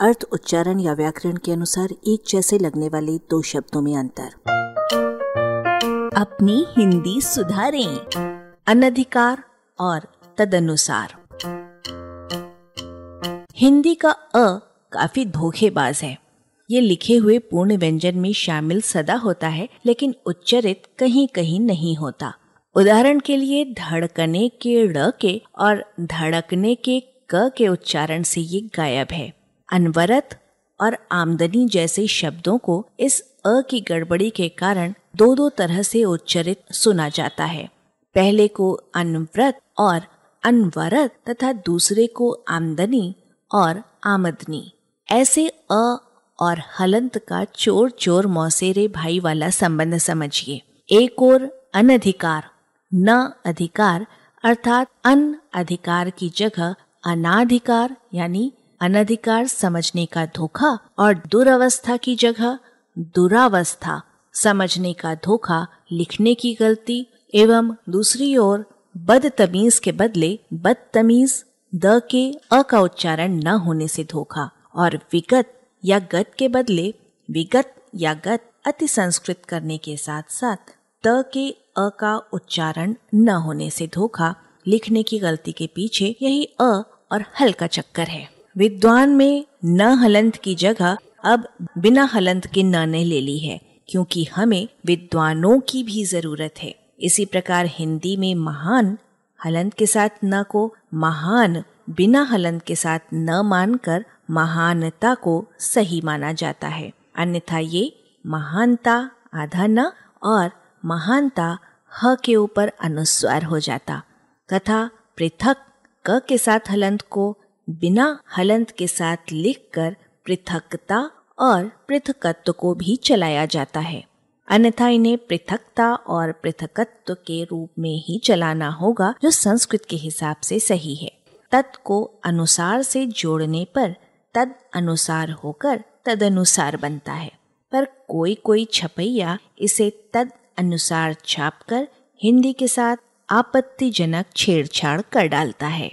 अर्थ, उच्चारण या व्याकरण के अनुसार एक जैसे लगने वाले दो शब्दों में अंतर। अपनी हिंदी सुधारें। अनधिकार और तदनुसार। हिंदी का अ काफ़ी धोखेबाज है। ये लिखे हुए पूर्ण व्यंजन में शामिल सदा होता है, लेकिन उच्चरित कहीं कहीं नहीं होता। उदाहरण के लिए, धड़कने के ड़ के और धड़कने के क के उच्चारण से ये गायब है। अनवरत और आमदनी जैसे शब्दों को इस अ की गड़बड़ी के कारण दो दो तरह से उच्चरित सुना जाता है। पहले को अनव्रत और अनवरत तथा दूसरे को आमदनी और आमदनी। ऐसे अ और हलंत का चोर चोर मौसेरे भाई वाला संबंध समझिए। एक और अनधिकार, न अधिकार अर्थात अन अधिकार की जगह अनाधिकार यानी अनधिकार समझने का धोखा और दुरावस्था की जगह दुरावस्था समझने का धोखा लिखने की गलती एवं दूसरी ओर बदतमीज के बदले बदतमीज द के अ का उच्चारण न होने से धोखा और विगत या गत के बदले विगत या गत अति संस्कृत करने के साथ साथ त के अ का उच्चारण न होने से धोखा लिखने की गलती के पीछे यही अ और हल का चक्कर है। विद्वान में न हलंत की जगह अब बिना हलंत के न ने ले ली है, क्योंकि हमें विद्वानों की भी ज़रूरत है। इसी प्रकार हिंदी में महान हलंत के साथ न को, महान बिना हलंत के साथ न मानकर महानता को सही माना जाता है। अन्यथा ये महानता आधा न और महानता ह के ऊपर अनुस्वार हो जाता। तथा पृथक क के साथ हलंत को बिना हलंत के साथ लिखकर पृथकता और पृथकत्व को भी चलाया जाता है। अन्यथा इन्हें पृथकता और पृथकत्व के रूप में ही चलाना होगा, जो संस्कृत के हिसाब से सही है। तत् को अनुसार से जोड़ने पर तद अनुसार होकर तद अनुसार बनता है। पर कोई कोई छपैया इसे तद अनुसार छापकर हिंदी के साथ आपत्तिजनक छेड़छाड़ कर डालता है।